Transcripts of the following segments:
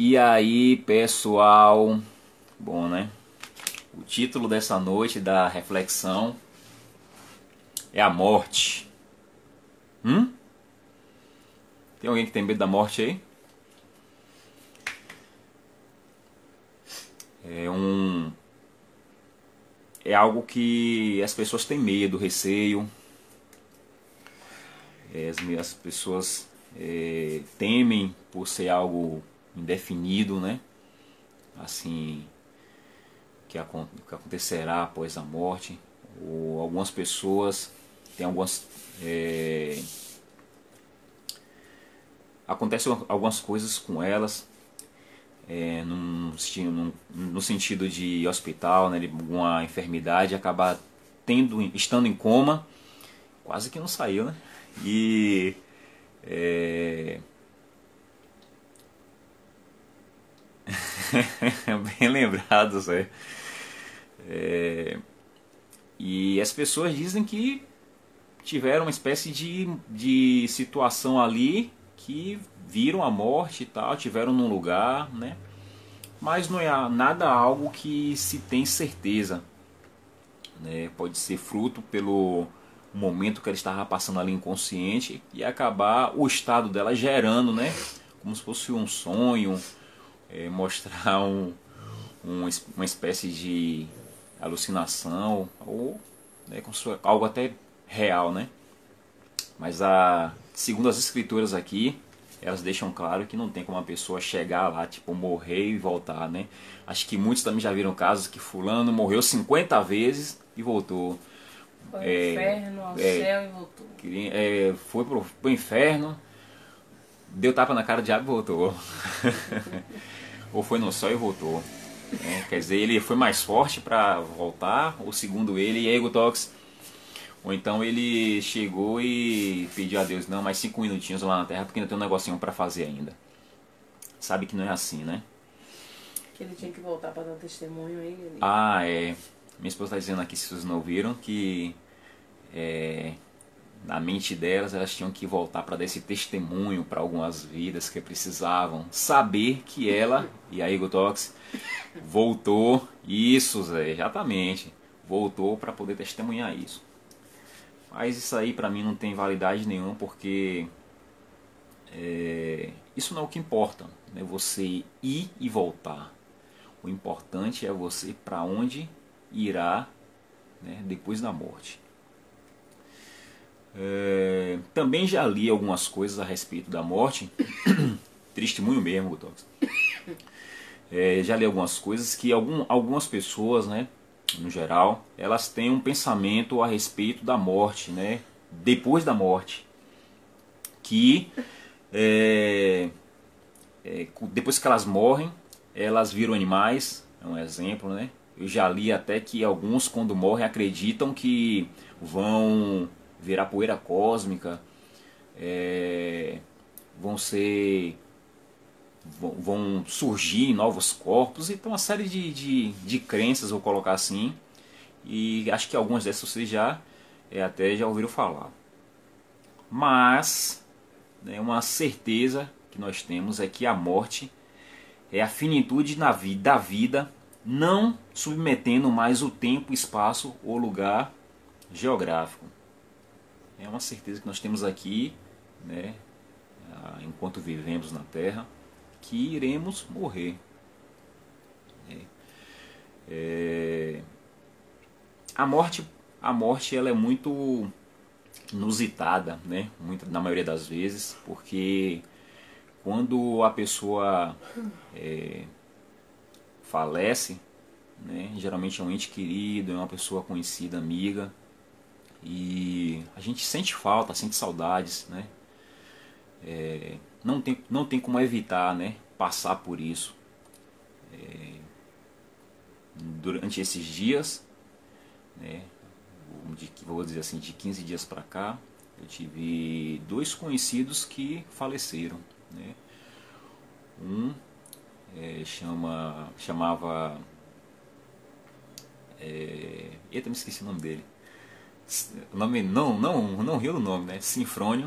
E aí, pessoal? Bom, né? O título dessa noite da reflexão é a morte. Hum? Tem alguém que tem medo da morte aí? É um é algo que as pessoas têm medo, receio. É, as, as pessoas é, temem por ser algo indefinido, né? Assim, que, que acontecerá após a morte. Ou algumas pessoas têm algumas. É, acontecem algumas coisas com elas é, num, num, no sentido de hospital, né, de alguma enfermidade, acabar tendo, estando em coma, quase que não saiu, né? E é, Bem lembrado. É... E as pessoas dizem que tiveram uma espécie de, de situação ali que viram a morte e tal, tiveram num lugar, né? Mas não é nada algo que se tem certeza. Né? Pode ser fruto pelo momento que ela estava passando ali inconsciente e acabar o estado dela gerando, né? Como se fosse um sonho, é, mostrar um, um, uma espécie de alucinação ou né, algo até real, né? Mas a, segundo as escrituras aqui, elas deixam claro que não tem como uma pessoa chegar lá, tipo, morrer e voltar, né? Acho que muitos também já viram casos que fulano morreu 50 vezes e voltou. Foi é, inferno, ao é, céu e voltou. É, foi pro, pro inferno, deu tapa na cara do diabo e voltou. ou foi no céu e voltou. É, quer dizer, ele foi mais forte para voltar, ou segundo ele, Ego Tox. Ou então ele chegou e pediu a Deus, não, mais cinco minutinhos lá na Terra, porque ainda tem um negocinho para fazer ainda. Sabe que não é assim, né? Que ele tinha que voltar para dar um testemunho aí. Ele... Ah, é. Minha esposa está dizendo aqui, se vocês não ouviram, que é, na mente delas, elas tinham que voltar para dar esse testemunho para algumas vidas que precisavam saber que ela e a Egotox voltou. Isso, Zé, exatamente. Voltou para poder testemunhar isso. Mas isso aí para mim não tem validade nenhuma porque é, isso não é o que importa. Né? Você ir e voltar. O importante é você para onde irá né, depois da morte. É, também já li algumas coisas a respeito da morte. Triste muito mesmo, Botox. É, já li algumas coisas que algum, algumas pessoas, né, no geral, elas têm um pensamento a respeito da morte, né, depois da morte, que é, é, depois que elas morrem, elas viram animais, é um exemplo, né. Eu já li até que alguns quando morrem acreditam que vão virar poeira cósmica, é, vão ser vão, surgir novos corpos, então uma série de, de, de crenças, vou colocar assim, e acho que algumas dessas vocês já é, até já ouviram falar. Mas né, uma certeza que nós temos é que a morte é a finitude na da vida, não submetendo mais o tempo, espaço ou lugar geográfico. É uma certeza que nós temos aqui, né, enquanto vivemos na Terra, que iremos morrer. É, é, a morte, a morte ela é muito inusitada, né, muito, na maioria das vezes, porque quando a pessoa é, falece, né, geralmente é um ente querido, é uma pessoa conhecida, amiga, e a gente sente falta, sente saudades, né? É, não, tem, não tem como evitar né, passar por isso. É, durante esses dias, né, de, vou dizer assim, de 15 dias para cá, eu tive dois conhecidos que faleceram. Né? Um é, chama, chamava. É, eita, me esqueci o nome dele nome não não não rio do nome né Sinfrônio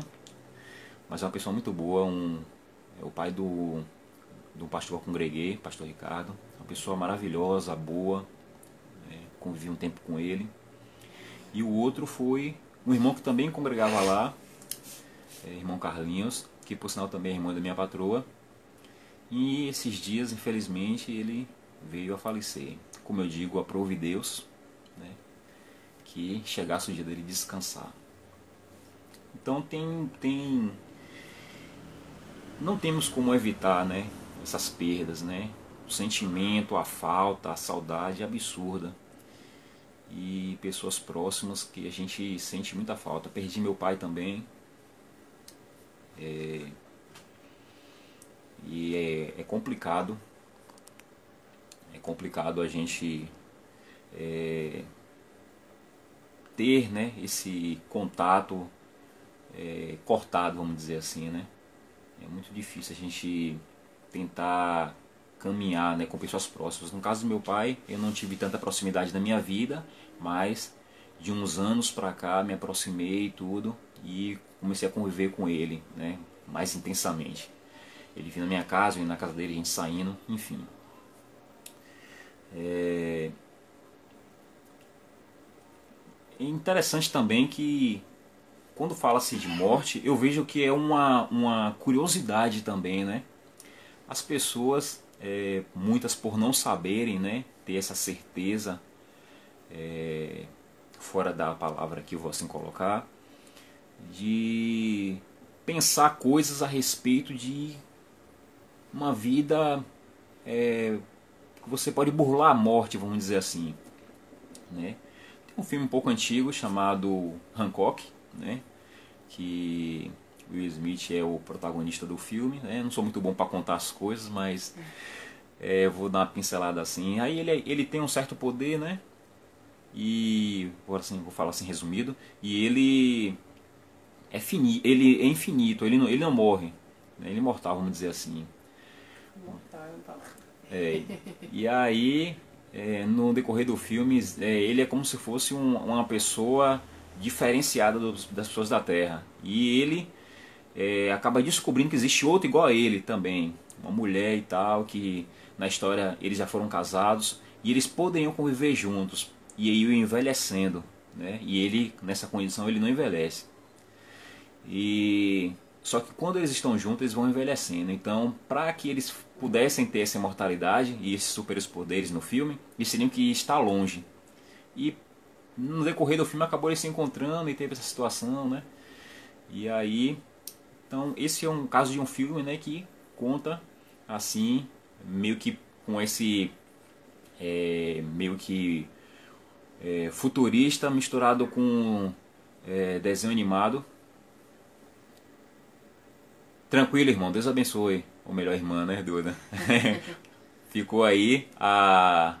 mas é uma pessoa muito boa um é o pai do do pastor que eu congreguei, pastor Ricardo. Uma pessoa maravilhosa, boa, é, convivi um tempo com ele. E o outro foi um irmão que também congregava lá, é, irmão Carlinhos, que por sinal também é irmão da minha patroa. E esses dias, infelizmente, ele veio a falecer. Como eu digo, aprove Deus né, que chegasse o dia dele descansar. Então tem, tem não temos como evitar, né, essas perdas, né? O sentimento, a falta, a saudade absurda. E pessoas próximas que a gente sente muita falta. Perdi meu pai também. É, e é, é, complicado. É complicado a gente é, ter né, esse contato é, cortado, vamos dizer assim, né? É muito difícil a gente tentar caminhar né, com pessoas próximas. No caso do meu pai, eu não tive tanta proximidade na minha vida, mas de uns anos para cá me aproximei e tudo e comecei a conviver com ele, né, mais intensamente. Ele vinha na minha casa, eu na casa dele, a gente saindo, enfim. É interessante também que quando fala-se de morte, eu vejo que é uma, uma curiosidade também, né? As pessoas, é, muitas por não saberem, né, ter essa certeza, é, fora da palavra que eu vou assim colocar, de pensar coisas a respeito de uma vida é, que você pode burlar a morte, vamos dizer assim. Né? Um filme um pouco antigo chamado Hancock, né? que Will Smith é o protagonista do filme. Né? Não sou muito bom para contar as coisas, mas é, vou dar uma pincelada assim. Aí ele, ele tem um certo poder, né? E vou, assim, vou falar assim resumido. E ele é fini, ele é infinito, ele não, ele não morre. Né? Ele é imortal, vamos dizer assim. Mortal é, e aí, é, no decorrer do filme, é, ele é como se fosse um, uma pessoa diferenciada dos, das pessoas da Terra. E ele é, acaba descobrindo que existe outro igual a ele também, uma mulher e tal, que na história eles já foram casados e eles poderiam conviver juntos. E aí o envelhecendo, né? E ele nessa condição ele não envelhece. E só que quando eles estão juntos eles vão envelhecendo. Então, para que eles pudessem ter essa imortalidade e esses superpoderes poderes no filme, eles teriam que estar longe. E no decorrer do filme acabou ele se encontrando e teve essa situação, né? E aí, então esse é um caso de um filme, né, que conta assim, meio que com esse é, meio que é, futurista misturado com é, desenho animado. Tranquilo, irmão, Deus abençoe. Ou melhor, irmã, né, Duda? Ficou aí a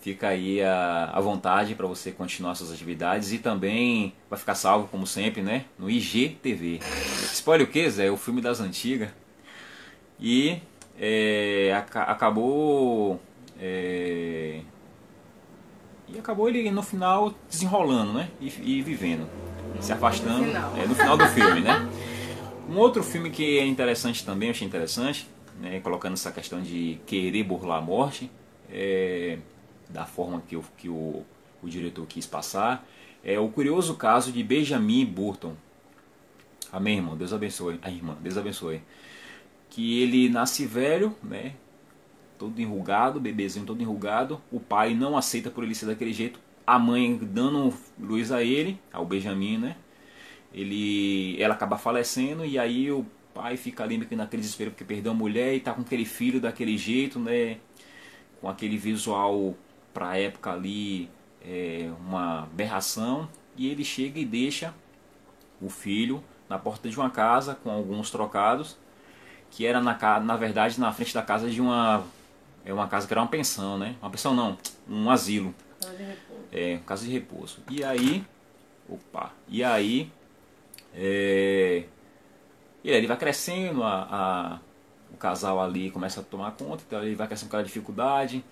Fica aí a, a vontade para você continuar suas atividades e também vai ficar salvo, como sempre, né? No IGTV. Spoiler o que, Zé? É o filme das antigas. E é, acabou. É, e acabou ele no final desenrolando, né? E, e vivendo. Se afastando. No final. É, no final do filme, né? Um outro filme que é interessante também, eu achei interessante, né, colocando essa questão de querer burlar a morte, é da forma que, o, que o, o diretor quis passar, é o curioso caso de Benjamin Burton. Amém, irmão? Deus abençoe. A irmã, Deus abençoe. Que ele nasce velho, né? Todo enrugado, bebezinho todo enrugado. O pai não aceita por ele ser daquele jeito. A mãe dando luz a ele, ao Benjamin, né? Ele, ela acaba falecendo e aí o pai fica ali naquele desespero porque perdeu a mulher e tá com aquele filho daquele jeito, né? Com aquele visual para a época ali é, uma aberração. E ele chega e deixa o filho na porta de uma casa com alguns trocados que era na, na verdade na frente da casa de uma é uma casa que era uma pensão né? Uma pensão não um asilo. É casa de repouso. E aí opa e aí é, ele vai crescendo a, a, o casal ali começa a tomar conta então ele vai crescendo com aquela dificuldade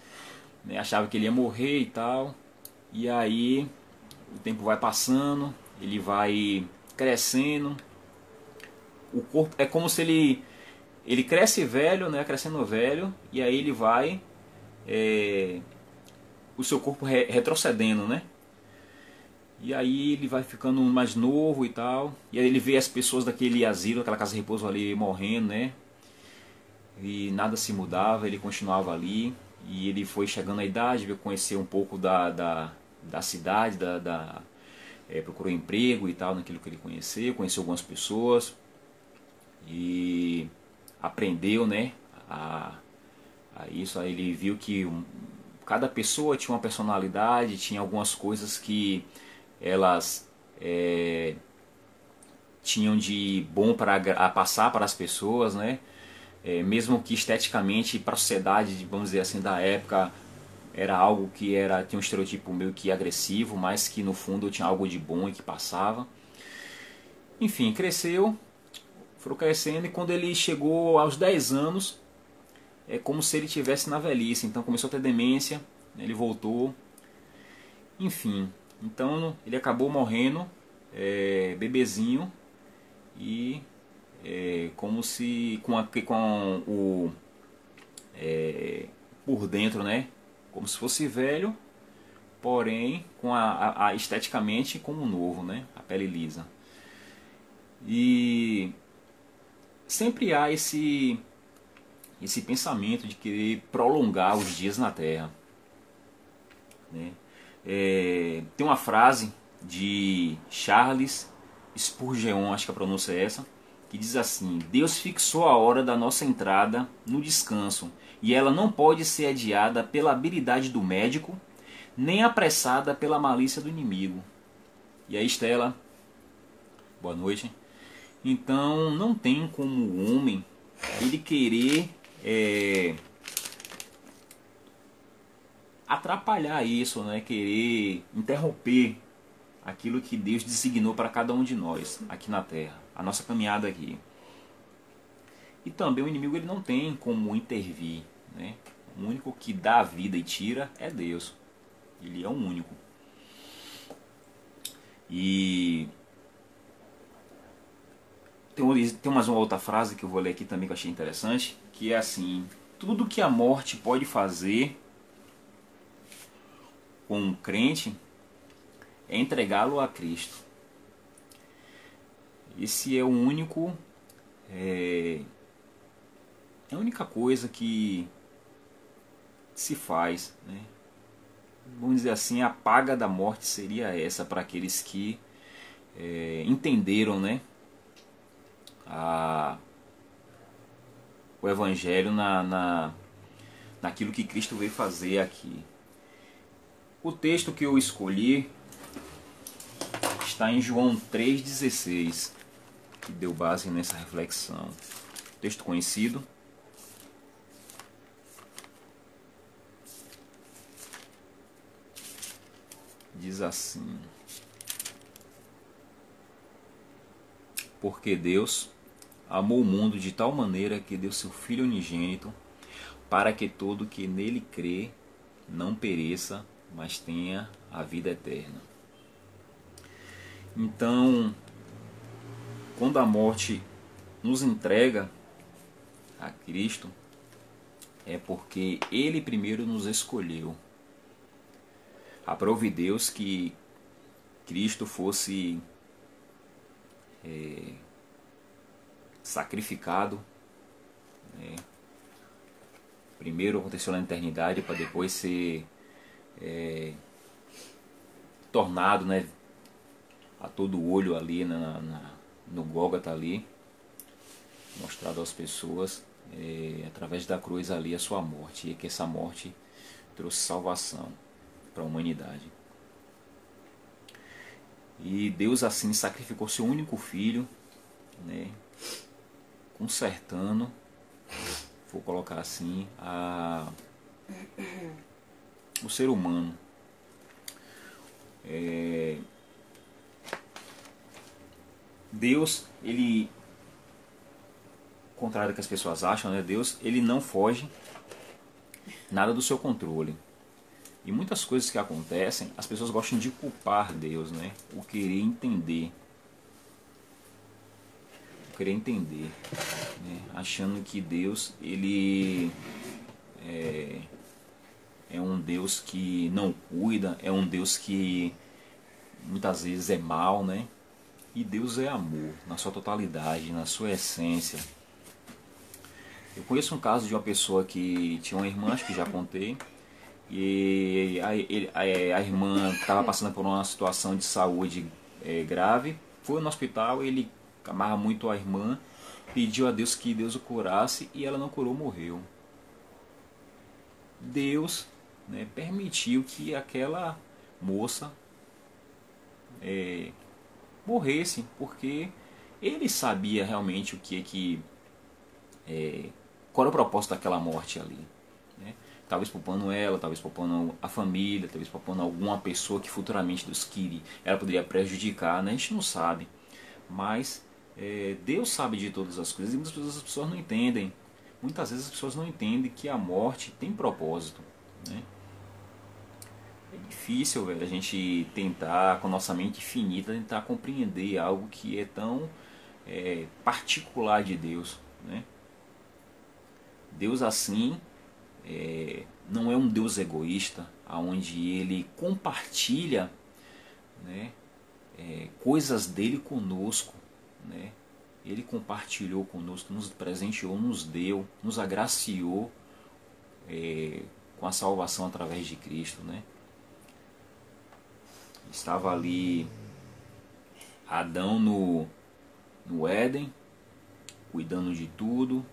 né, achava que ele ia morrer e tal. E aí o tempo vai passando, ele vai crescendo. O corpo é como se ele ele cresce velho, né, crescendo velho, e aí ele vai é, o seu corpo re retrocedendo, né? E aí ele vai ficando mais novo e tal. E aí ele vê as pessoas daquele asilo, aquela casa de repouso ali morrendo, né? E nada se mudava, ele continuava ali. E ele foi chegando à idade, veio conhecer um pouco da, da, da cidade, da, da é, procurou emprego e tal naquilo que ele conheceu, conheceu algumas pessoas. E aprendeu, né? A, a isso, aí ele viu que um, cada pessoa tinha uma personalidade, tinha algumas coisas que elas é, tinham de bom para passar para as pessoas, né? É, mesmo que esteticamente para a sociedade, vamos dizer assim, da época era algo que era tinha um estereotipo meio que agressivo, mas que no fundo tinha algo de bom e que passava. Enfim, cresceu, foi crescendo e quando ele chegou aos 10 anos, é como se ele tivesse na velhice, então começou a ter demência, ele voltou. Enfim, então ele acabou morrendo, é, bebezinho, e é, como se com, a, com o é, por dentro, né? Como se fosse velho, porém com a, a, a esteticamente como novo, né? A pele lisa. E sempre há esse esse pensamento de querer prolongar os dias na Terra. Né? É, tem uma frase de Charles Spurgeon, acho que a pronúncia é essa, que diz assim: Deus fixou a hora da nossa entrada no descanso e ela não pode ser adiada pela habilidade do médico, nem apressada pela malícia do inimigo. E aí, Estela, boa noite. Então, não tem como o homem ele querer é, atrapalhar isso, né? querer interromper aquilo que Deus designou para cada um de nós aqui na Terra, a nossa caminhada aqui. E também o inimigo ele não tem como intervir. Né? O único que dá vida e tira é Deus. Ele é o único. E tem, tem mais uma outra frase que eu vou ler aqui também que eu achei interessante, que é assim: tudo que a morte pode fazer com um crente é entregá-lo a Cristo. Esse é o único. É, é a única coisa que se faz. Né? Vamos dizer assim, a paga da morte seria essa para aqueles que é, entenderam né? a, o Evangelho na, na, naquilo que Cristo veio fazer aqui. O texto que eu escolhi está em João 3,16, que deu base nessa reflexão. Texto conhecido. Diz assim: Porque Deus amou o mundo de tal maneira que deu seu Filho unigênito, para que todo que nele crê não pereça, mas tenha a vida eterna. Então, quando a morte nos entrega a Cristo, é porque Ele primeiro nos escolheu. Aprove Deus que Cristo fosse é, sacrificado. Né? Primeiro aconteceu na eternidade para depois ser é, tornado né, a todo olho ali na, na, no Gólgota ali, mostrado às pessoas é, através da cruz ali a sua morte, e que essa morte trouxe salvação para a humanidade. E Deus assim sacrificou seu único filho, né, consertando, vou colocar assim, a, o ser humano. É, Deus, ele, contrário do que as pessoas acham, né? Deus, ele não foge nada do seu controle. E muitas coisas que acontecem, as pessoas gostam de culpar Deus, né? O querer entender querer entender, né? achando que Deus ele é, é um Deus que não cuida, é um Deus que muitas vezes é mal, né? E Deus é amor, na sua totalidade, na sua essência. Eu conheço um caso de uma pessoa que tinha uma irmã, acho que já contei, e a, a, a irmã estava passando por uma situação de saúde é, grave, foi no hospital, ele amava muito a irmã, pediu a Deus que Deus o curasse e ela não curou, morreu. Deus né, permitiu que aquela moça é, morresse, porque ele sabia realmente o que é que. É, qual era o propósito daquela morte ali. Né? Talvez poupando ela, talvez poupando a família, talvez poupando alguma pessoa que futuramente Deus queria, ela poderia prejudicar, né? a gente não sabe. Mas é, Deus sabe de todas as coisas e muitas vezes as pessoas não entendem. Muitas vezes as pessoas não entendem que a morte tem propósito. Né? É difícil, velho, a gente tentar, com nossa mente finita, tentar compreender algo que é tão é, particular de Deus. Né? Deus assim é, não é um Deus egoísta, onde ele compartilha né, é, coisas dele conosco. Né? Ele compartilhou conosco, nos presenteou, nos deu, nos agraciou é, com a salvação através de Cristo. Né? Estava ali Adão no, no Éden, cuidando de tudo,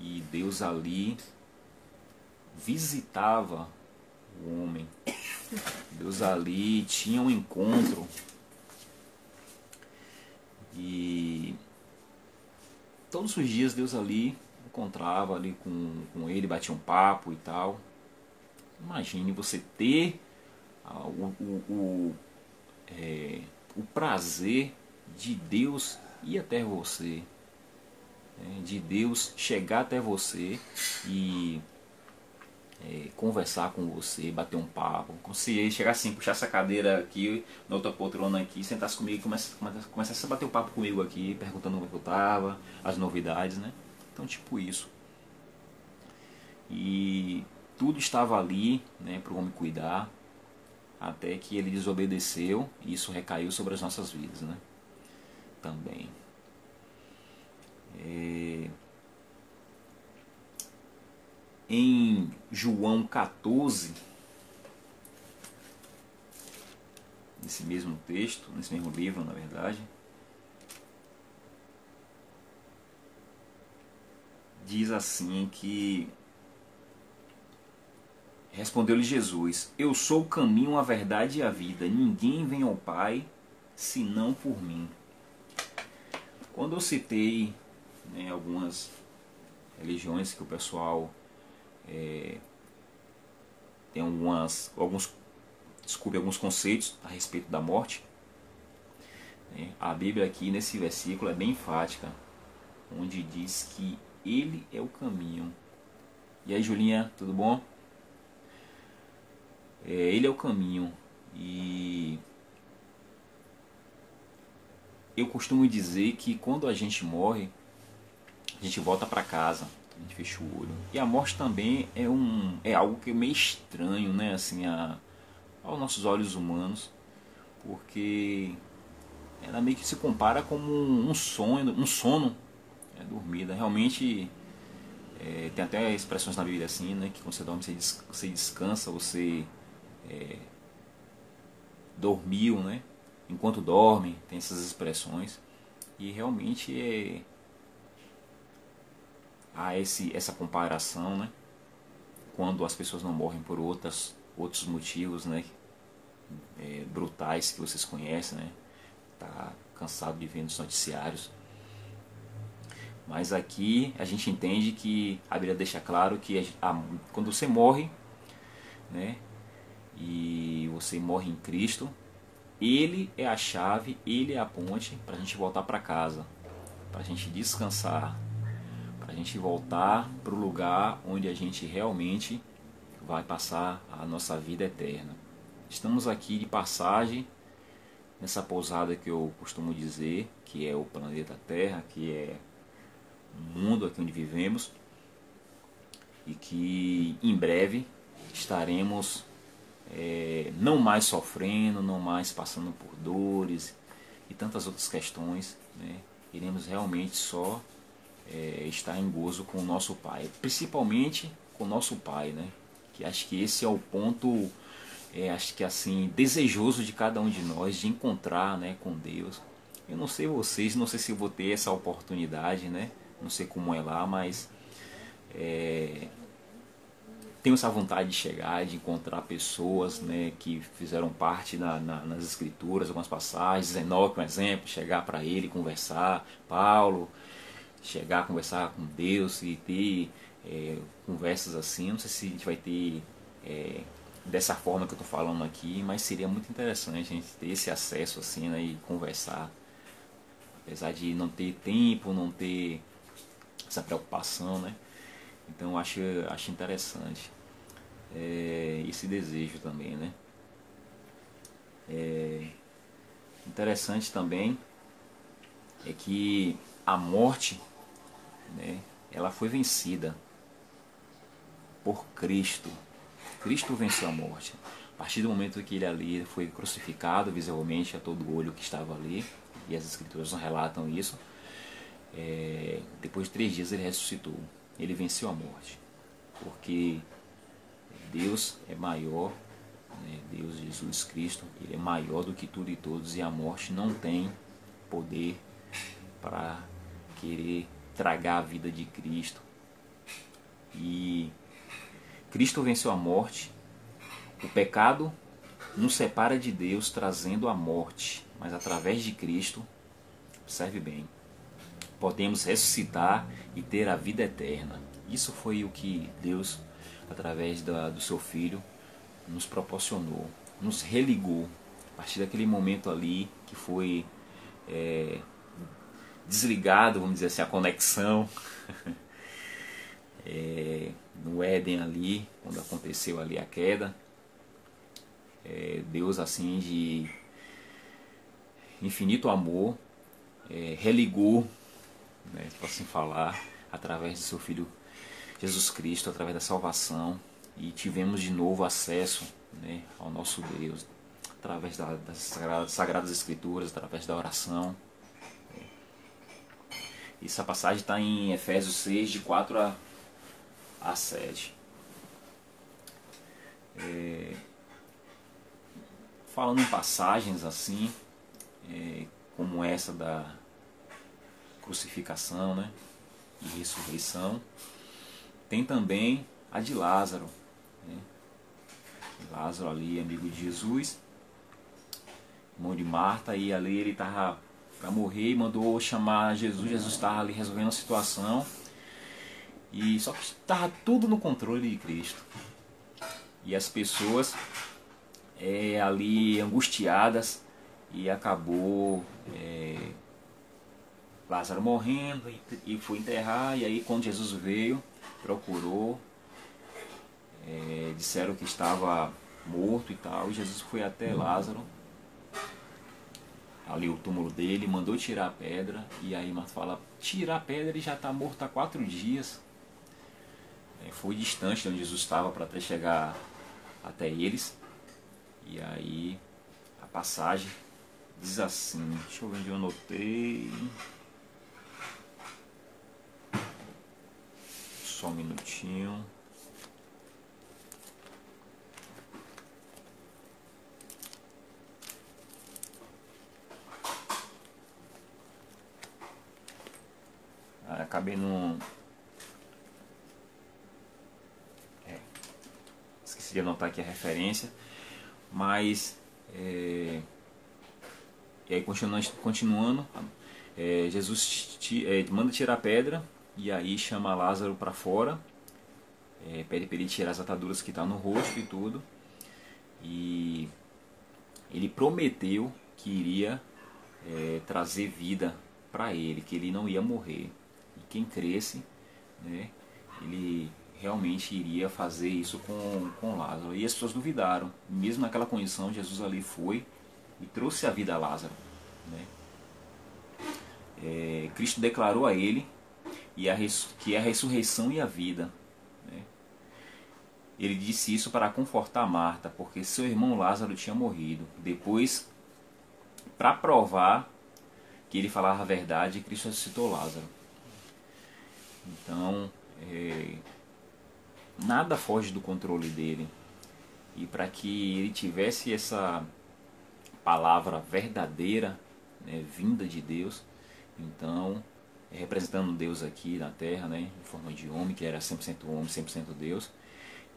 e Deus ali visitava o homem. Deus ali tinha um encontro. E todos os dias Deus ali encontrava ali com, com ele, batia um papo e tal. Imagine você ter o, o, o, é, o prazer de Deus ir até você, né, de Deus chegar até você e é, conversar com você, bater um papo. Se ele chegar assim, puxar essa cadeira aqui, na outra poltrona aqui, sentasse comigo e começasse, começasse a bater um papo comigo aqui, perguntando como é eu estava, as novidades, né? Então, tipo isso. E tudo estava ali né, para o homem cuidar até que ele desobedeceu e isso recaiu sobre as nossas vidas, né? Também. É... Em João 14, nesse mesmo texto, nesse mesmo livro, na verdade, diz assim que Respondeu-lhe Jesus: Eu sou o caminho, a verdade e a vida. Ninguém vem ao Pai senão por mim. Quando eu citei né, algumas religiões que o pessoal é, tem algumas, alguns, desculpe, alguns conceitos a respeito da morte, né, a Bíblia aqui nesse versículo é bem enfática, onde diz que Ele é o caminho. E aí, Julinha, tudo bom? É, ele é o caminho. E eu costumo dizer que quando a gente morre, a gente volta para casa, a gente fecha o olho. E a morte também é um é algo que é meio estranho, né, assim, a, aos nossos olhos humanos, porque ela meio que se compara como um sonho, um sono, é, dormida. Realmente é, tem até expressões na Bíblia assim, né, que quando você dorme você descansa, você é, dormiu, né? Enquanto dorme, tem essas expressões. E realmente é, há esse, essa comparação, né? Quando as pessoas não morrem por outras, outros motivos, né? É, brutais que vocês conhecem, né? Tá cansado de ver nos noticiários. Mas aqui a gente entende que a Bíblia deixa claro que a, a, quando você morre, né, e você morre em Cristo, Ele é a chave, Ele é a ponte para a gente voltar para casa, para a gente descansar, para a gente voltar para o lugar onde a gente realmente vai passar a nossa vida eterna. Estamos aqui de passagem nessa pousada que eu costumo dizer, que é o planeta Terra, que é o mundo aqui onde vivemos, e que em breve estaremos é, não mais sofrendo, não mais passando por dores e tantas outras questões, né? iremos realmente só é, estar em gozo com o nosso Pai, principalmente com o nosso Pai, né? que acho que esse é o ponto, é, acho que assim, desejoso de cada um de nós de encontrar né, com Deus. Eu não sei vocês, não sei se vou ter essa oportunidade, né? não sei como é lá, mas é, tenho essa vontade de chegar, de encontrar pessoas né, que fizeram parte na, na, nas escrituras, algumas passagens, Enoque, um exemplo, chegar para ele, conversar, Paulo, chegar, conversar com Deus e ter é, conversas assim. Não sei se a gente vai ter é, dessa forma que eu estou falando aqui, mas seria muito interessante a gente ter esse acesso assim né, e conversar. Apesar de não ter tempo, não ter essa preocupação, né? Então acho, acho interessante é, esse desejo também, né? É, interessante também é que a morte, né, ela foi vencida por Cristo. Cristo venceu a morte. A partir do momento que ele ali foi crucificado visivelmente a todo olho que estava ali, e as escrituras não relatam isso, é, depois de três dias ele ressuscitou. Ele venceu a morte. Porque Deus é maior, né? Deus Jesus Cristo, Ele é maior do que tudo e todos, e a morte não tem poder para querer tragar a vida de Cristo. E Cristo venceu a morte, o pecado nos separa de Deus trazendo a morte, mas através de Cristo, serve bem, podemos ressuscitar e ter a vida eterna. Isso foi o que Deus, através da, do seu Filho, nos proporcionou, nos religou. A partir daquele momento ali que foi é, desligado, vamos dizer assim, a conexão é, no Éden ali, quando aconteceu ali a queda. É, Deus assim de infinito amor é, religou, né, assim falar, através do seu Filho Jesus Cristo, através da salvação, e tivemos de novo acesso né, ao nosso Deus, através da, das sagradas, sagradas Escrituras, através da oração. Essa passagem está em Efésios 6, de 4 a, a 7. É, falando em passagens assim, é, como essa da crucificação né, e ressurreição, tem também a de Lázaro. Né? Lázaro ali, amigo de Jesus, irmão de Marta, e ali ele estava para morrer e mandou chamar Jesus. Jesus estava ali resolvendo a situação. E só que estava tudo no controle de Cristo. E as pessoas é, ali angustiadas e acabou é, Lázaro morrendo e, e foi enterrar. E aí quando Jesus veio, procurou, é, disseram que estava morto e tal. E Jesus foi até Lázaro, ali o túmulo dele, mandou tirar a pedra. E aí Marta fala: tirar a pedra, ele já está morto há quatro dias. É, foi distante de onde Jesus estava para até chegar até eles. E aí a passagem diz assim: deixa eu ver onde eu anotei. Só um minutinho. Ah, acabei no. É, esqueci de anotar aqui a referência, mas. É, e aí, continuando, continuando é, Jesus é, manda tirar a pedra e aí chama Lázaro para fora, é, pede para ele tirar as ataduras que estão tá no rosto e tudo. E ele prometeu que iria é, trazer vida para ele, que ele não ia morrer. E quem cresce, né, ele realmente iria fazer isso com, com Lázaro. E as pessoas duvidaram. Mesmo naquela condição, Jesus ali foi, e trouxe a vida a Lázaro. Né? É, Cristo declarou a ele e a que é a ressurreição e a vida. Né? Ele disse isso para confortar Marta, porque seu irmão Lázaro tinha morrido. Depois, para provar que ele falava a verdade, Cristo ressuscitou Lázaro. Então, é, nada foge do controle dele. E para que ele tivesse essa palavra verdadeira, né, vinda de Deus, então, representando Deus aqui na terra, né, em forma de homem, que era 100% homem, 100% Deus,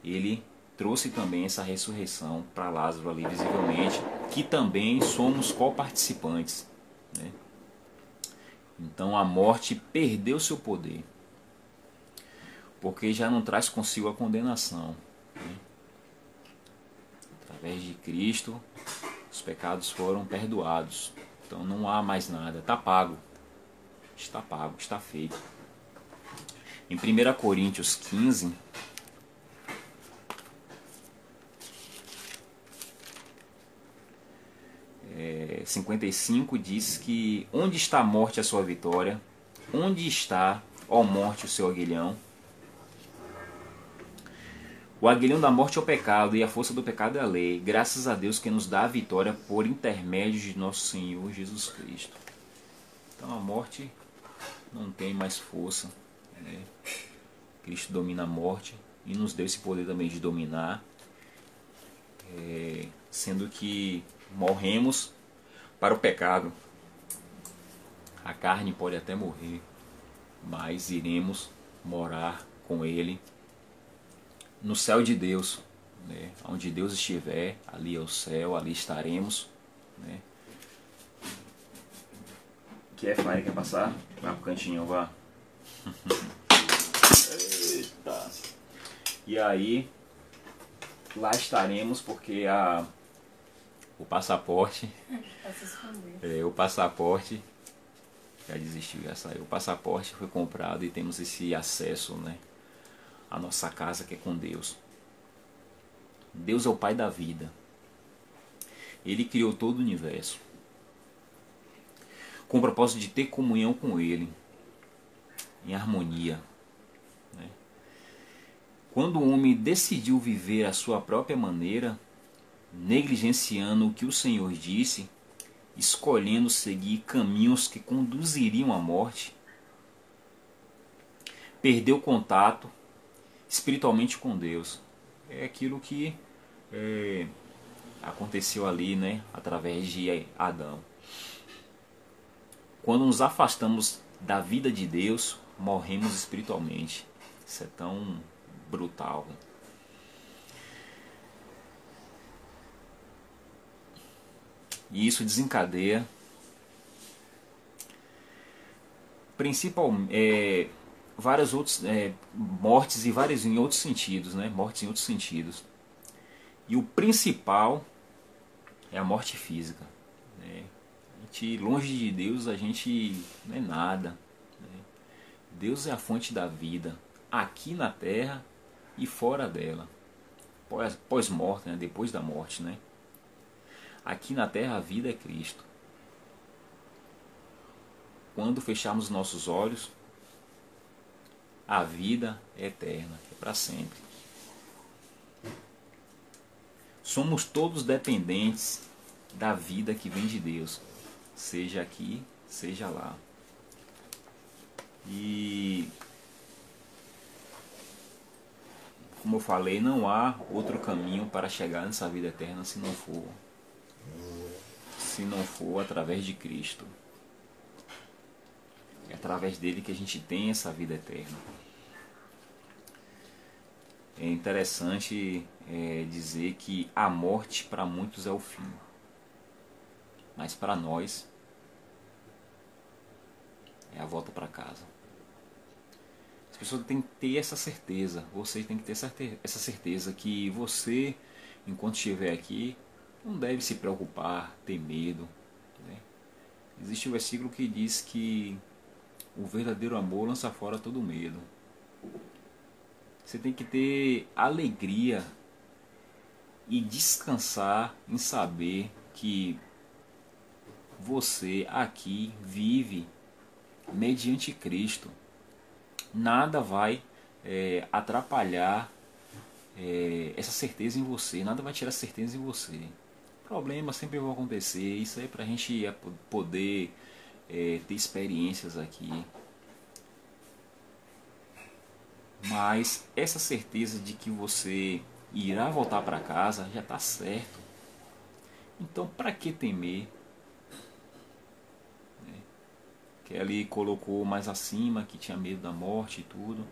ele trouxe também essa ressurreição para Lázaro ali visivelmente, que também somos co-participantes. Né? Então a morte perdeu seu poder porque já não traz consigo a condenação. Né? Através de Cristo, os pecados foram perdoados. Então não há mais nada, está pago. Está pago, está feito. Em 1 Coríntios 15, é, 55 diz que onde está a morte a sua vitória? Onde está, ó morte, o seu aguilhão? O aguilhão da morte é o pecado e a força do pecado é a lei. Graças a Deus que nos dá a vitória por intermédio de nosso Senhor Jesus Cristo. Então a morte não tem mais força. Né? Cristo domina a morte e nos deu esse poder também de dominar, é, sendo que morremos para o pecado. A carne pode até morrer, mas iremos morar com Ele no céu de Deus. Né? Onde Deus estiver, ali é o céu, ali estaremos. Né? Quer, Fire, quer passar? Vai pro cantinho, vá. Eita. E aí, lá estaremos porque a, o passaporte. é, o passaporte. Já desistiu, já saiu. O passaporte foi comprado e temos esse acesso, né? a nossa casa que é com Deus. Deus é o Pai da vida. Ele criou todo o universo com o propósito de ter comunhão com Ele, em harmonia. Né? Quando o homem decidiu viver a sua própria maneira, negligenciando o que o Senhor disse, escolhendo seguir caminhos que conduziriam à morte, perdeu contato espiritualmente com Deus. É aquilo que é, aconteceu ali, né, através de Adão. Quando nos afastamos da vida de Deus, morremos espiritualmente. Isso é tão brutal. E isso desencadeia principal, é, várias outras é, mortes e várias em outros sentidos, né? Mortes em outros sentidos. E o principal é a morte física. Gente, longe de Deus, a gente não é nada. Né? Deus é a fonte da vida, aqui na terra e fora dela. Pós-morte, né? depois da morte. Né? Aqui na terra a vida é Cristo. Quando fecharmos nossos olhos, a vida é eterna, é para sempre. Somos todos dependentes da vida que vem de Deus, seja aqui, seja lá. E como eu falei, não há outro caminho para chegar nessa vida eterna se não for se não for através de Cristo. É através dele que a gente tem essa vida eterna. É interessante é, dizer que a morte para muitos é o fim, mas para nós é a volta para casa. As pessoas têm que ter essa certeza, você tem que ter essa certeza que você, enquanto estiver aqui, não deve se preocupar, ter medo. Né? Existe um versículo que diz que o verdadeiro amor lança fora todo medo. Você tem que ter alegria e descansar em saber que você aqui vive mediante Cristo. Nada vai é, atrapalhar é, essa certeza em você, nada vai tirar certeza em você. Problemas sempre vão acontecer, isso aí é para a gente poder é, ter experiências aqui. Mas essa certeza de que você irá voltar para casa já está certo. Então, para que temer? Kelly colocou mais acima que tinha medo da morte e tudo.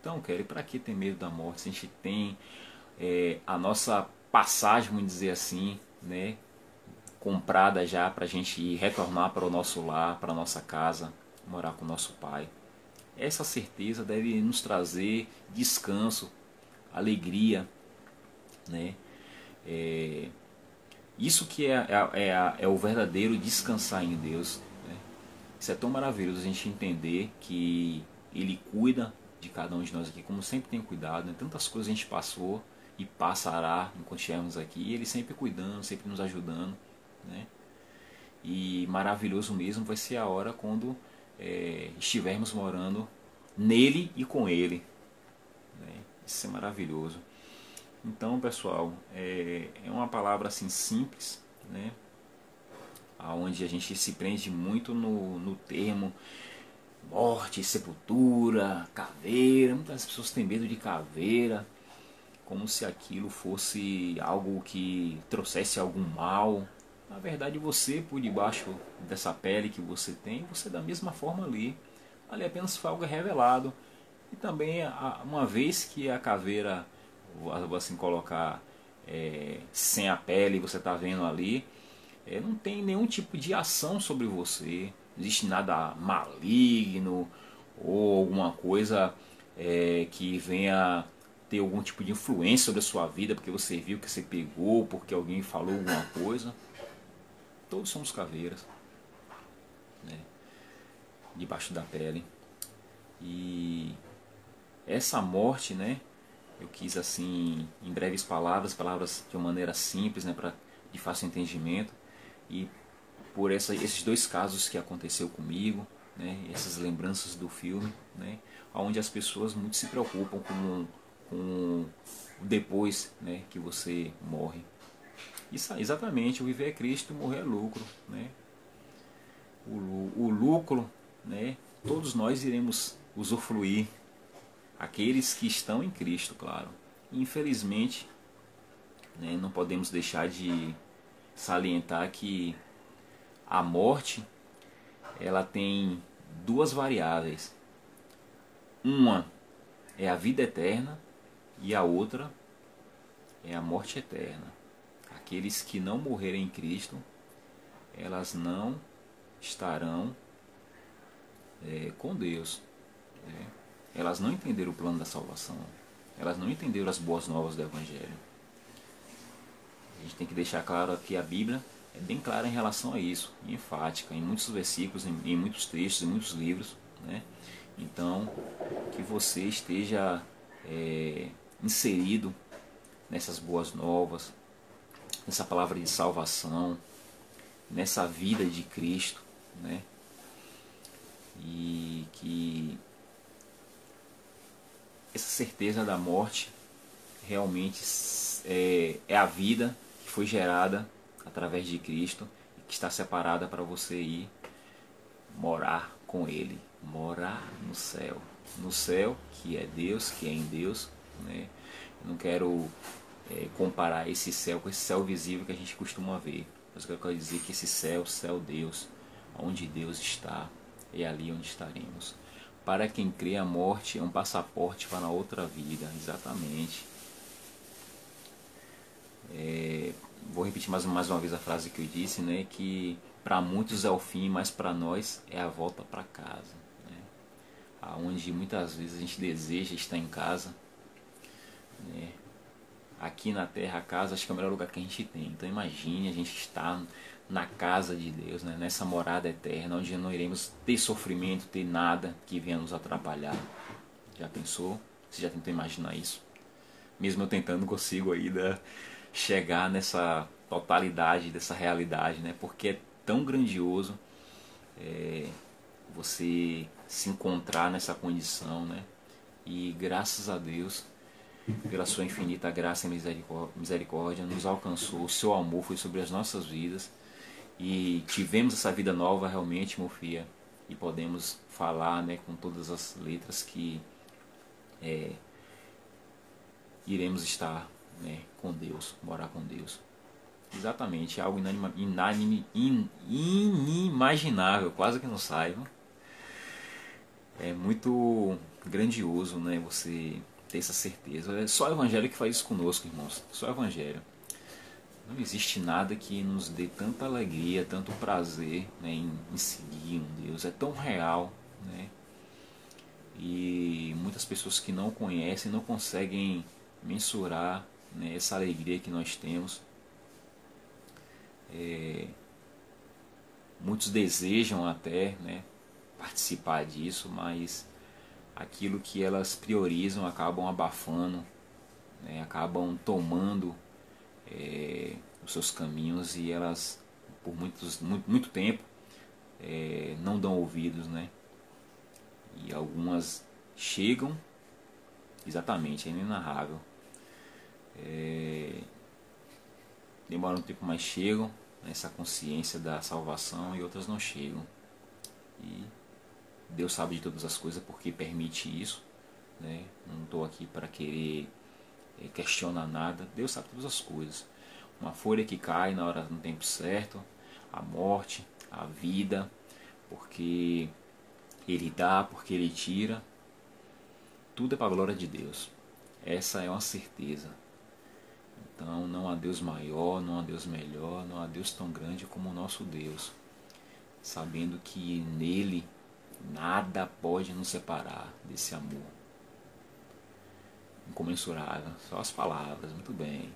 Então, Kelly, para que ter medo da morte? Se a gente tem é, a nossa passagem, vamos dizer assim, né, comprada já para a gente retornar para o nosso lar, para a nossa casa, morar com o nosso pai. Essa certeza deve nos trazer descanso, alegria, né? É, isso que é, é, é o verdadeiro descansar em Deus. Isso é tão maravilhoso a gente entender que Ele cuida de cada um de nós aqui, como sempre tem cuidado. Né? Tantas coisas a gente passou e passará enquanto estivermos aqui. E Ele sempre cuidando, sempre nos ajudando. Né? E maravilhoso mesmo vai ser a hora quando é, estivermos morando nele e com Ele. Né? Isso é maravilhoso. Então, pessoal, é, é uma palavra assim simples, né? Onde a gente se prende muito no, no termo morte, sepultura, caveira. Muitas pessoas têm medo de caveira, como se aquilo fosse algo que trouxesse algum mal. Na verdade, você, por debaixo dessa pele que você tem, você é da mesma forma ali. Ali apenas foi algo revelado. E também, uma vez que a caveira, vou assim colocar, é, sem a pele, você está vendo ali, é, não tem nenhum tipo de ação sobre você, não existe nada maligno ou alguma coisa é, que venha ter algum tipo de influência sobre a sua vida porque você viu que você pegou, porque alguém falou alguma coisa. Todos somos caveiras, né? debaixo da pele. E essa morte, né? Eu quis assim, em breves palavras, palavras de uma maneira simples, né, para de fácil entendimento e por essa, esses dois casos que aconteceu comigo, né, essas lembranças do filme, né, onde as pessoas muito se preocupam com, com depois né, que você morre. Isso, exatamente, o viver é Cristo, morrer é lucro. Né? O, o lucro, né, todos nós iremos usufruir, aqueles que estão em Cristo, claro. Infelizmente, né, não podemos deixar de salientar que a morte ela tem duas variáveis. Uma é a vida eterna e a outra é a morte eterna. Aqueles que não morrerem em Cristo, elas não estarão é, com Deus. Né? Elas não entenderam o plano da salvação. Elas não entenderam as boas novas do Evangelho. A gente tem que deixar claro que a Bíblia é bem clara em relação a isso, enfática, em muitos versículos, em, em muitos textos, em muitos livros. Né? Então, que você esteja é, inserido nessas boas novas, nessa palavra de salvação, nessa vida de Cristo, né? E que essa certeza da morte realmente é, é a vida foi gerada através de Cristo e que está separada para você ir morar com Ele, morar no céu. No céu, que é Deus, que é em Deus. Né? Eu não quero é, comparar esse céu com esse céu visível que a gente costuma ver. Mas eu quero dizer que esse céu, céu Deus, onde Deus está, é ali onde estaremos. Para quem crê, a morte é um passaporte para outra vida, exatamente. É, vou repetir mais, mais uma vez a frase que eu disse, né, que para muitos é o fim, mas para nós é a volta para casa. Né, aonde muitas vezes a gente deseja estar em casa. Né, aqui na terra, a casa acho que é o melhor lugar que a gente tem. Então imagine a gente estar na casa de Deus, né, nessa morada eterna, onde não iremos ter sofrimento, ter nada que venha nos atrapalhar. Já pensou? Você já tentou imaginar isso? Mesmo eu tentando, consigo ainda chegar nessa totalidade dessa realidade, né? Porque é tão grandioso é, você se encontrar nessa condição, né? E graças a Deus, pela sua infinita graça e misericórdia, nos alcançou, o seu amor foi sobre as nossas vidas e tivemos essa vida nova realmente, Mofia, e podemos falar né, com todas as letras que é, iremos estar né, com Deus, morar com Deus. Exatamente, algo inanima, inanime, in, inimaginável, quase que não saiba. É muito grandioso né, você ter essa certeza. É só o Evangelho que faz isso conosco, irmãos. Só o Evangelho. Não existe nada que nos dê tanta alegria, tanto prazer né, em, em seguir um Deus. É tão real. Né? E muitas pessoas que não conhecem não conseguem mensurar né, essa alegria que nós temos. É, muitos desejam até né, participar disso, mas aquilo que elas priorizam acabam abafando, né, acabam tomando é, os seus caminhos e elas, por muitos, muito, muito tempo, é, não dão ouvidos, né? E algumas chegam, exatamente, é inenarrável. É, demoram um tempo, mas chegam nessa consciência da salvação e outras não chegam. E Deus sabe de todas as coisas porque permite isso. Né? Não estou aqui para querer é, questionar nada. Deus sabe todas as coisas. Uma folha que cai na hora no tempo certo, a morte, a vida, porque Ele dá, porque Ele tira. Tudo é para a glória de Deus. Essa é uma certeza. Então não há Deus maior, não há Deus melhor, não há Deus tão grande como o nosso Deus. Sabendo que nele Nada pode nos separar desse amor. Incomensurável, só as palavras, muito bem.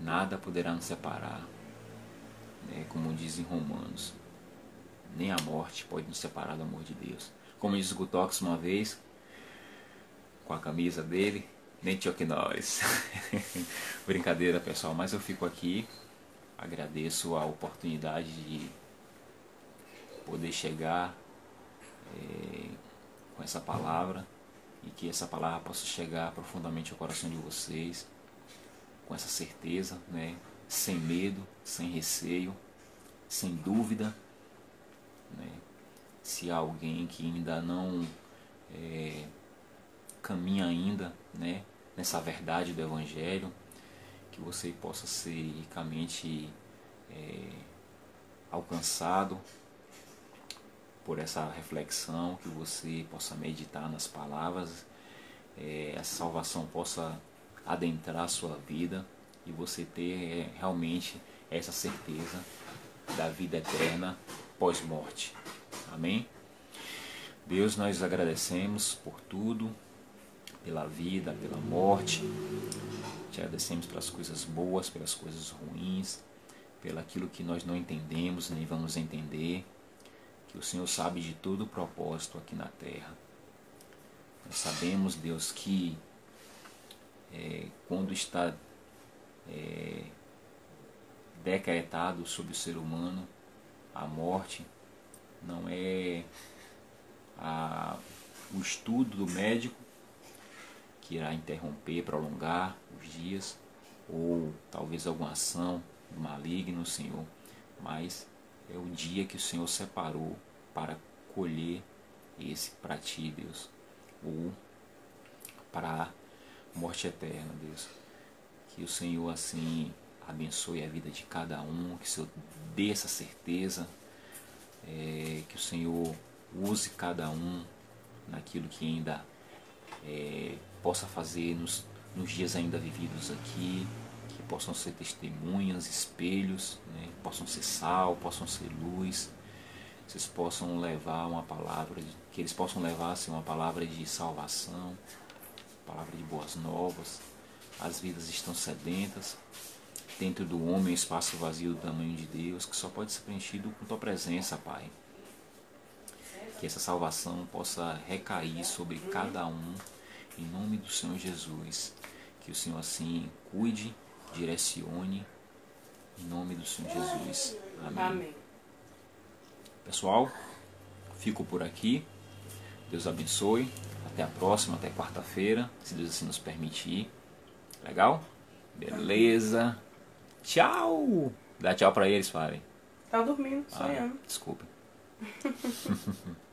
Nada poderá nos separar. Né? Como diz em Romanos. Nem a morte pode nos separar do amor de Deus. Como diz Gutox uma vez, com a camisa dele, nem que nós. Brincadeira, pessoal, mas eu fico aqui. Agradeço a oportunidade de poder chegar é, com essa palavra e que essa palavra possa chegar profundamente ao coração de vocês com essa certeza, né? sem medo, sem receio, sem dúvida. Né? Se há alguém que ainda não é, caminha ainda né? nessa verdade do Evangelho, que você possa ser ricamente é, alcançado por essa reflexão, que você possa meditar nas palavras, é, essa salvação possa adentrar a sua vida e você ter é, realmente essa certeza da vida eterna pós-morte. Amém? Deus, nós agradecemos por tudo, pela vida, pela morte. Te agradecemos pelas coisas boas, pelas coisas ruins, pelo aquilo que nós não entendemos nem vamos entender que o Senhor sabe de todo o propósito aqui na terra. Nós sabemos, Deus, que é, quando está é, decretado sobre o ser humano a morte, não é a, o estudo do médico que irá interromper, prolongar os dias, ou talvez alguma ação maligna, Senhor, mas é o dia que o Senhor separou para colher esse para ti, Deus, ou para a morte eterna, Deus. Que o Senhor assim abençoe a vida de cada um, que o Senhor dê essa certeza, é, que o Senhor use cada um naquilo que ainda é, possa fazer nos, nos dias ainda vividos aqui, possam ser testemunhas, espelhos, né? possam ser sal, possam ser luz, vocês possam levar uma palavra, que eles possam levar assim, uma palavra de salvação, palavra de boas novas. As vidas estão sedentas. Dentro do homem, um espaço vazio do tamanho de Deus, que só pode ser preenchido com tua presença, Pai. Que essa salvação possa recair sobre cada um, em nome do Senhor Jesus. Que o Senhor assim cuide direcione em nome do Senhor Jesus. Amém. Amém. Pessoal, fico por aqui. Deus abençoe. Até a próxima, até quarta-feira, se Deus assim nos permitir. Legal? Beleza. Tchau. Dá tchau pra eles, Faren. Tá dormindo, Ah, sonhando. desculpa.